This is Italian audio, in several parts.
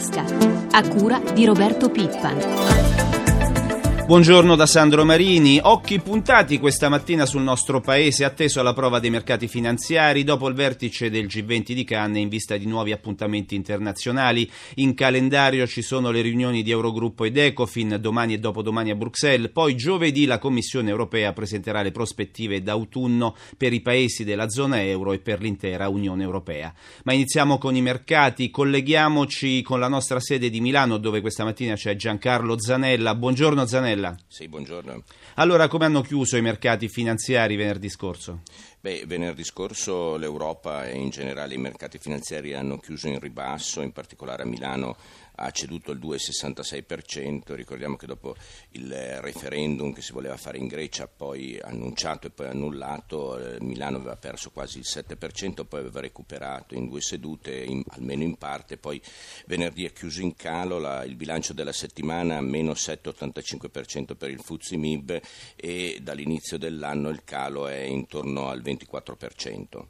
tasca, a cura di Roberto Pippan. Buongiorno da Sandro Marini. Occhi puntati questa mattina sul nostro paese, atteso alla prova dei mercati finanziari dopo il vertice del G20 di Cannes in vista di nuovi appuntamenti internazionali. In calendario ci sono le riunioni di Eurogruppo ed Ecofin domani e dopodomani a Bruxelles. Poi giovedì la Commissione europea presenterà le prospettive d'autunno per i paesi della zona euro e per l'intera Unione europea. Ma iniziamo con i mercati. Colleghiamoci con la nostra sede di Milano, dove questa mattina c'è Giancarlo Zanella. Buongiorno Zanella. Pannella. Sì, buongiorno. Allora, come hanno chiuso i mercati finanziari venerdì scorso? Beh, venerdì scorso l'Europa e in generale i mercati finanziari hanno chiuso in ribasso, in particolare a Milano ha ceduto il 2,66%, ricordiamo che dopo il referendum che si voleva fare in Grecia, poi annunciato e poi annullato, eh, Milano aveva perso quasi il 7%, poi aveva recuperato in due sedute, in, almeno in parte, poi venerdì è chiuso in calo la, il bilancio della settimana meno 7,85% per il Fuzzi Mib e dall'inizio dell'anno il calo è intorno al 24%.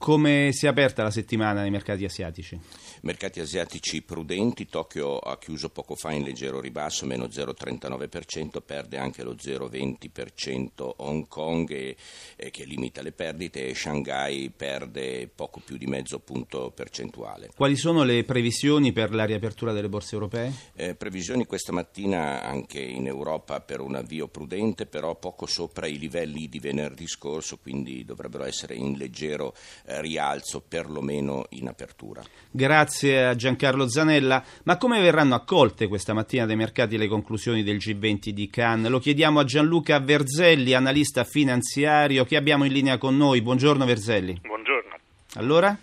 Come si è aperta la settimana nei mercati asiatici? Mercati asiatici prudenti, Tokyo ha chiuso poco fa in leggero ribasso, meno 0,39%, perde anche lo 0,20% Hong Kong e, e che limita le perdite e Shanghai perde poco più di mezzo punto percentuale. Quali sono le previsioni per la riapertura delle borse europee? Eh, previsioni questa mattina anche in Europa per un avvio prudente, però poco sopra i livelli di venerdì scorso, quindi dovrebbero essere in leggero rialzo perlomeno in apertura. Grazie a Giancarlo Zanella. Ma come verranno accolte questa mattina dai mercati le conclusioni del G20 di Cannes? Lo chiediamo a Gianluca Verzelli, analista finanziario, che abbiamo in linea con noi. Buongiorno Verzelli. Buongiorno. Allora?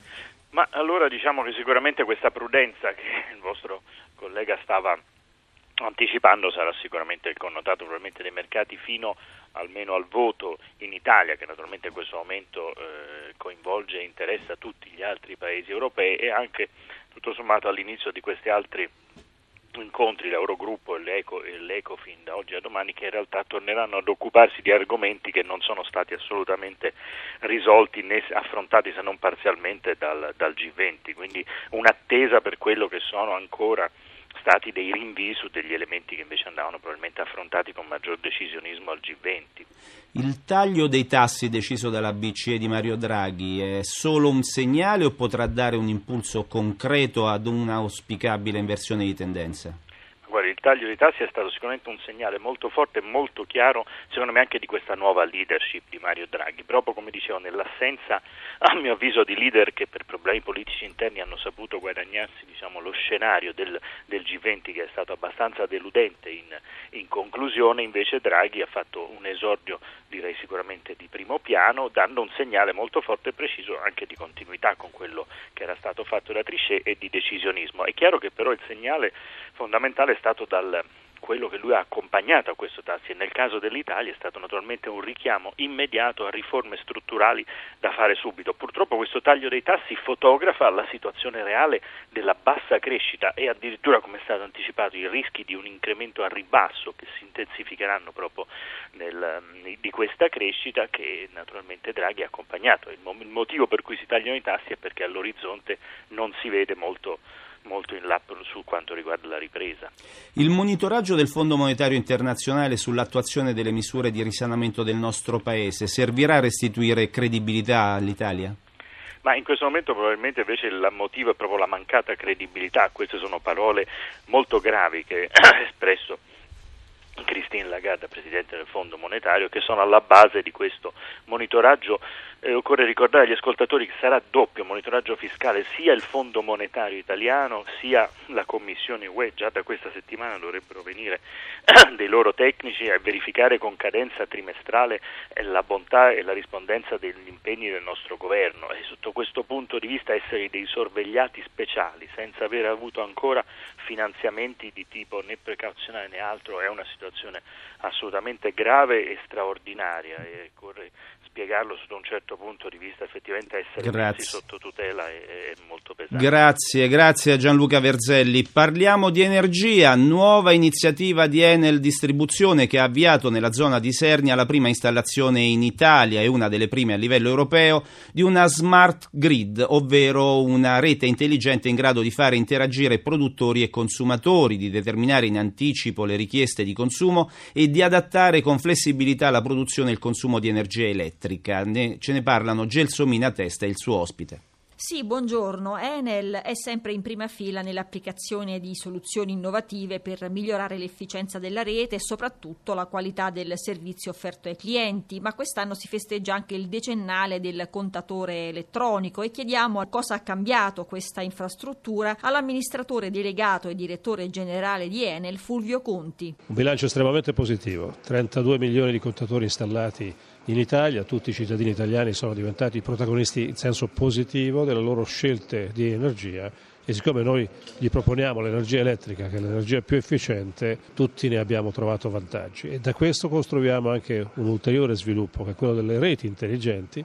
Ma allora diciamo che sicuramente questa prudenza che il vostro collega stava anticipando sarà sicuramente il connotato probabilmente dei mercati fino almeno al voto in Italia che naturalmente in questo momento eh, coinvolge e interessa tutti gli altri paesi europei e anche tutto sommato all'inizio di questi altri incontri l'Eurogruppo e, l'Eco, l'Ecofin da oggi a domani che in realtà torneranno ad occuparsi di argomenti che non sono stati assolutamente risolti né affrontati se non parzialmente dal, dal G20, quindi un'attesa per quello che sono ancora stati dei rinvii su degli elementi che invece andavano probabilmente affrontati con maggior decisionismo al G20. Il taglio dei tassi deciso dalla BCE di Mario Draghi è solo un segnale o potrà dare un impulso concreto ad un'auspicabile inversione di tendenza? Taglio dei tassi è stato sicuramente un segnale molto forte e molto chiaro, secondo me anche di questa nuova leadership di Mario Draghi, proprio come dicevo, nell'assenza, a mio avviso, di leader che per problemi politici interni hanno saputo guadagnarsi diciamo, lo scenario del, del, G20 che è stato abbastanza deludente in, in conclusione, invece Draghi ha fatto un esordio direi sicuramente di primo piano, dando un segnale molto forte e preciso anche di continuità con quello che era stato fatto da Trichet e di decisionismo. È chiaro che però il segnale fondamentale è stato dal quello che lui ha accompagnato a questo tassi e nel caso dell'Italia è stato naturalmente un richiamo immediato a riforme strutturali da fare subito. Purtroppo questo taglio dei tassi fotografa la situazione reale della bassa crescita e addirittura, come è stato anticipato, i rischi di un incremento a ribasso che si intensificheranno proprio nel, di questa crescita che naturalmente Draghi ha accompagnato. Il, motivo per cui si tagliano i tassi è perché all'orizzonte non si vede molto molto in là su quanto riguarda la ripresa. Il monitoraggio del Fondo Monetario Internazionale sull'attuazione delle misure di risanamento del nostro Paese servirà a restituire credibilità all'Italia? Ma in questo momento probabilmente invece il motivo è proprio la mancata credibilità, queste sono parole molto gravi che ha espresso Christine Lagarde, Presidente del Fondo Monetario, che sono alla base di questo monitoraggio. Eh, occorre ricordare agli ascoltatori che sarà doppio monitoraggio fiscale sia il Fondo Monetario Italiano sia la Commissione UE. Già da questa settimana dovrebbero venire dei loro tecnici a verificare con cadenza trimestrale la bontà e la rispondenza degli impegni del nostro governo e sotto questo punto di vista essere dei sorvegliati speciali senza aver avuto ancora finanziamenti di tipo né precauzionale né altro è una situazione assolutamente grave e straordinaria e occorre spiegarlo sotto un certo punto di vista effettivamente essere messi sotto tutela è, è molto pesante. Grazie, grazie a Gianluca Verzelli. Parliamo di energia, nuova iniziativa di Enel Distribuzione che ha avviato nella zona di Sernia la prima installazione in Italia e una delle prime a livello europeo di una smart grid, ovvero una rete intelligente in grado di fare interagire produttori e consumatori, di determinare in anticipo le richieste di consumo e di adattare con flessibilità la produzione e il consumo di energia elettrica. Ne, ce ne parlano Gelsomina Testa e il suo ospite. Sì, buongiorno. Enel è sempre in prima fila nell'applicazione di soluzioni innovative per migliorare l'efficienza della rete e soprattutto la qualità del servizio offerto ai clienti, ma quest'anno si festeggia anche il decennale del contatore elettronico e chiediamo cosa ha cambiato questa infrastruttura all'amministratore delegato e direttore generale di Enel Fulvio Conti. Un bilancio estremamente positivo, 32 milioni di contatori installati in Italia, tutti i cittadini italiani sono diventati protagonisti in senso positivo delle loro scelte di energia e siccome noi gli proponiamo l'energia elettrica che è l'energia più efficiente, tutti ne abbiamo trovato vantaggi. E da questo costruiamo anche un ulteriore sviluppo che è quello delle reti intelligenti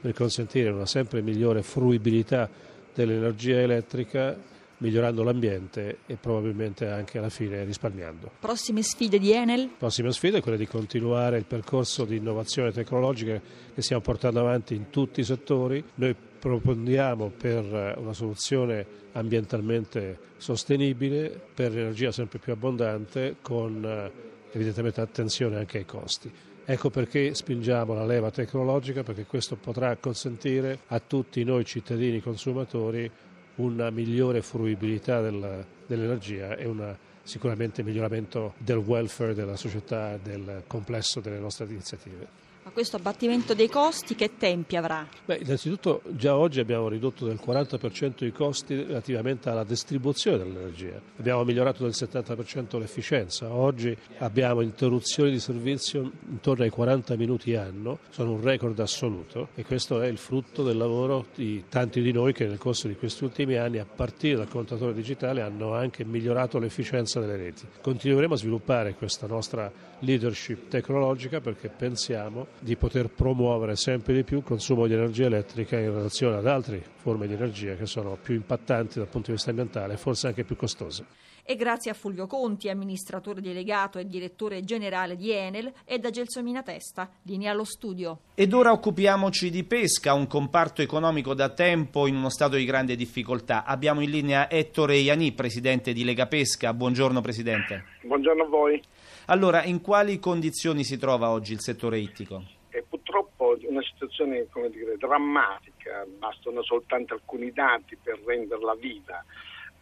per consentire una sempre migliore fruibilità dell'energia elettrica migliorando l'ambiente e probabilmente anche alla fine risparmiando. Prossime sfide di Enel? Prossima sfida è quella di continuare il percorso di innovazione tecnologica che stiamo portando avanti in tutti i settori. Noi proponiamo per una soluzione ambientalmente sostenibile, per energia sempre più abbondante, con evidentemente attenzione anche ai costi. Ecco perché spingiamo la leva tecnologica, perché questo potrà consentire a tutti noi cittadini consumatori una migliore fruibilità del, dell'energia e un sicuramente miglioramento del welfare della società, del complesso delle nostre iniziative. Ma questo abbattimento dei costi che tempi avrà? Beh, innanzitutto già oggi abbiamo ridotto del 40% i costi relativamente alla distribuzione dell'energia. Abbiamo migliorato del 70% l'efficienza. Oggi abbiamo interruzioni di servizio intorno ai 40 minuti anno, sono un record assoluto e questo è il frutto del lavoro di tanti di noi che nel corso di questi ultimi anni, a partire dal contatore digitale, hanno anche migliorato l'efficienza delle reti. Continueremo a sviluppare questa nostra leadership tecnologica perché pensiamo di poter promuovere sempre di più il consumo di energia elettrica in relazione ad altre forme di energia che sono più impattanti dal punto di vista ambientale e forse anche più costose. E grazie a Fulvio Conti, amministratore delegato e direttore generale di Enel, e da Gelsomina Testa, linea allo studio. Ed ora occupiamoci di pesca, un comparto economico da tempo in uno stato di grande difficoltà. Abbiamo in linea Ettore Iani, presidente di Lega Pesca. Buongiorno Presidente. Buongiorno a voi. Allora, in quali condizioni si trova oggi il settore ittico? È purtroppo una situazione dire, drammatica, bastano soltanto alcuni dati per renderla viva.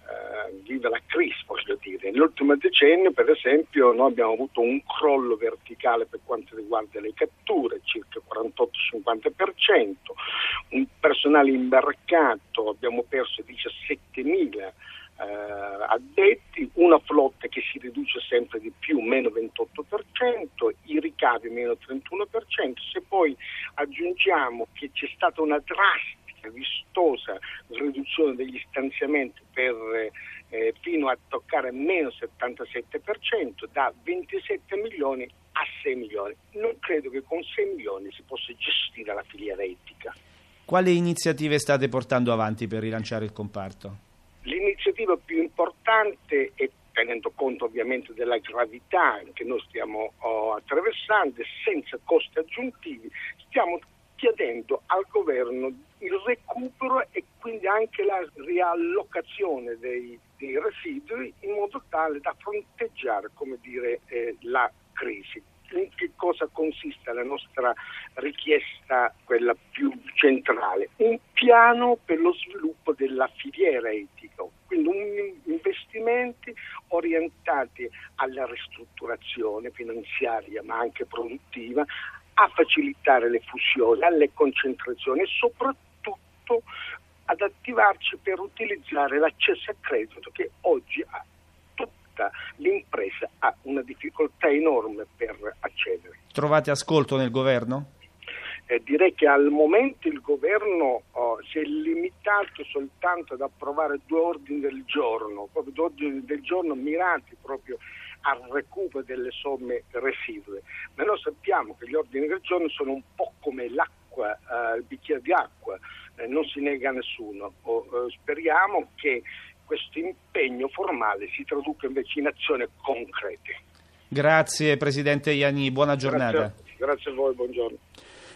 Uh, viva la crisi, voglio dire. Nell'ultimo decennio, per esempio, noi abbiamo avuto un crollo verticale per quanto riguarda le catture, circa 48-50%, un personale imbarcato, abbiamo perso 17.000 eh, addetti, una flotta che si riduce sempre di più, meno 28%, i ricavi meno 31%, se poi aggiungiamo che c'è stata una drastica, vistosa riduzione degli stanziamenti per, eh, fino a toccare meno 77%, da 27 milioni a 6 milioni. Non credo che con 6 milioni si possa gestire la filiera etica. Quali iniziative state portando avanti per rilanciare il comparto? L'iniziativa più importante è tenendo conto ovviamente della gravità che noi stiamo oh, attraversando, senza costi aggiuntivi, stiamo chiedendo al governo il recupero e quindi anche la riallocazione dei, dei residui in modo tale da fronteggiare dire, eh, la crisi in che cosa consiste la nostra richiesta, quella più centrale? Un piano per lo sviluppo della filiera etica, quindi un, investimenti orientati alla ristrutturazione finanziaria ma anche produttiva, a facilitare le fusioni, alle concentrazioni e soprattutto ad attivarci per utilizzare l'accesso a credito che oggi tutta l'impresa ha una difficoltà enorme per accedere. Trovate ascolto nel governo? Eh, direi che al momento il governo oh, si è limitato soltanto ad approvare due ordini del giorno, proprio due ordini del giorno mirati proprio al recupero delle somme residue, ma noi sappiamo che gli ordini del giorno sono un po' come l'acqua eh, il bicchiere di acqua, eh, non si nega a nessuno. O, eh, speriamo che questo impegno formale si traduca invece in azioni concrete. Grazie Presidente Iani, buona giornata. Grazie, grazie a voi, buongiorno.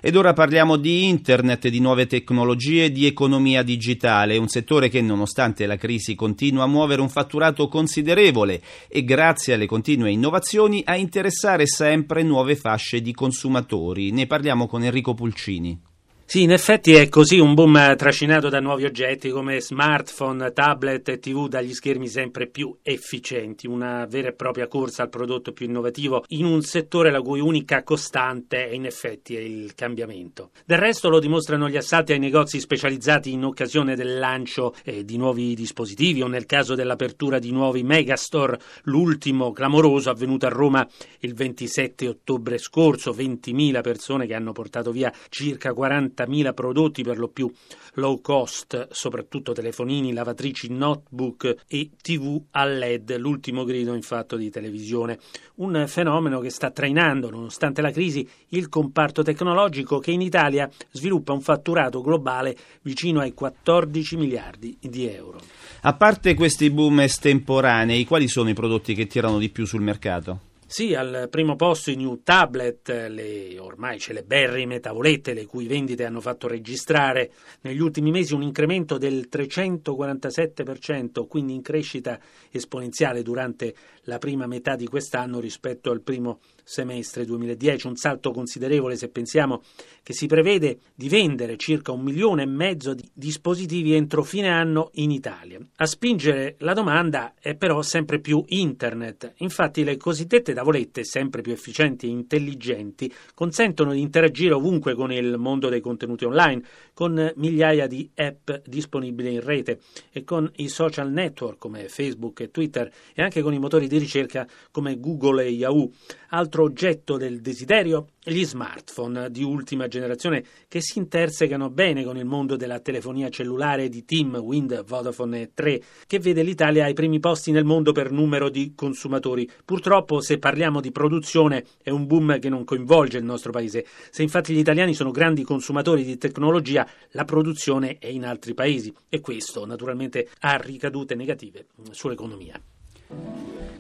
Ed ora parliamo di internet, di nuove tecnologie di economia digitale, un settore che nonostante la crisi continua a muovere un fatturato considerevole e grazie alle continue innovazioni a interessare sempre nuove fasce di consumatori. Ne parliamo con Enrico Pulcini. Sì, in effetti è così un boom trascinato da nuovi oggetti come smartphone, tablet e tv dagli schermi sempre più efficienti, una vera e propria corsa al prodotto più innovativo in un settore la cui unica costante è in effetti il cambiamento. Del resto lo dimostrano gli assalti ai negozi specializzati in occasione del lancio eh, di nuovi dispositivi o nel caso dell'apertura di nuovi megastore, l'ultimo clamoroso avvenuto a Roma il 27 ottobre scorso, 20.000 persone che hanno portato via circa 40 30.000 prodotti per lo più low cost, soprattutto telefonini, lavatrici, notebook e TV a LED, l'ultimo grido in fatto di televisione. Un fenomeno che sta trainando, nonostante la crisi, il comparto tecnologico che in Italia sviluppa un fatturato globale vicino ai 14 miliardi di euro. A parte questi boom estemporanei, quali sono i prodotti che tirano di più sul mercato? Sì, al primo posto i new tablet, le ormai celeberrime tavolette, le cui vendite hanno fatto registrare negli ultimi mesi un incremento del 347%, quindi in crescita esponenziale durante la prima metà di quest'anno rispetto al primo semestre 2010, un salto considerevole se pensiamo che si prevede di vendere circa un milione e mezzo di dispositivi entro fine anno in Italia. A spingere la domanda è però sempre più internet. Infatti le cosiddette tavolette, sempre più efficienti e intelligenti, consentono di interagire ovunque con il mondo dei contenuti online, con migliaia di app disponibili in rete e con i social network come Facebook e Twitter e anche con i motori di ricerca come Google e Yahoo. Altro oggetto del desiderio gli smartphone di ultima generazione che si intersecano bene con il mondo della telefonia cellulare di Team, Wind, Vodafone e 3, che vede l'Italia ai primi posti nel mondo per numero di consumatori. Purtroppo, se parliamo di produzione, è un boom che non coinvolge il nostro paese. Se infatti gli italiani sono grandi consumatori di tecnologia, la produzione è in altri paesi e questo naturalmente ha ricadute negative sull'economia.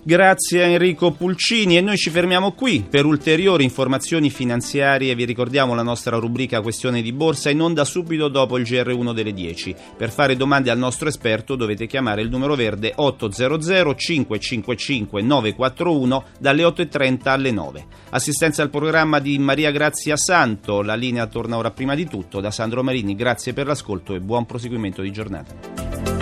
Grazie a Enrico Pulcini e noi ci fermiamo qui. Per ulteriori informazioni finanziarie vi ricordiamo la nostra rubrica Questione di Borsa in onda subito dopo il GR1 delle 10. Per fare domande al nostro esperto dovete chiamare il numero verde 800 555 941 dalle 8.30 alle 9. Assistenza al programma di Maria Grazia Santo. La linea torna ora prima di tutto da Sandro Marini. Grazie per l'ascolto e buon proseguimento di giornata.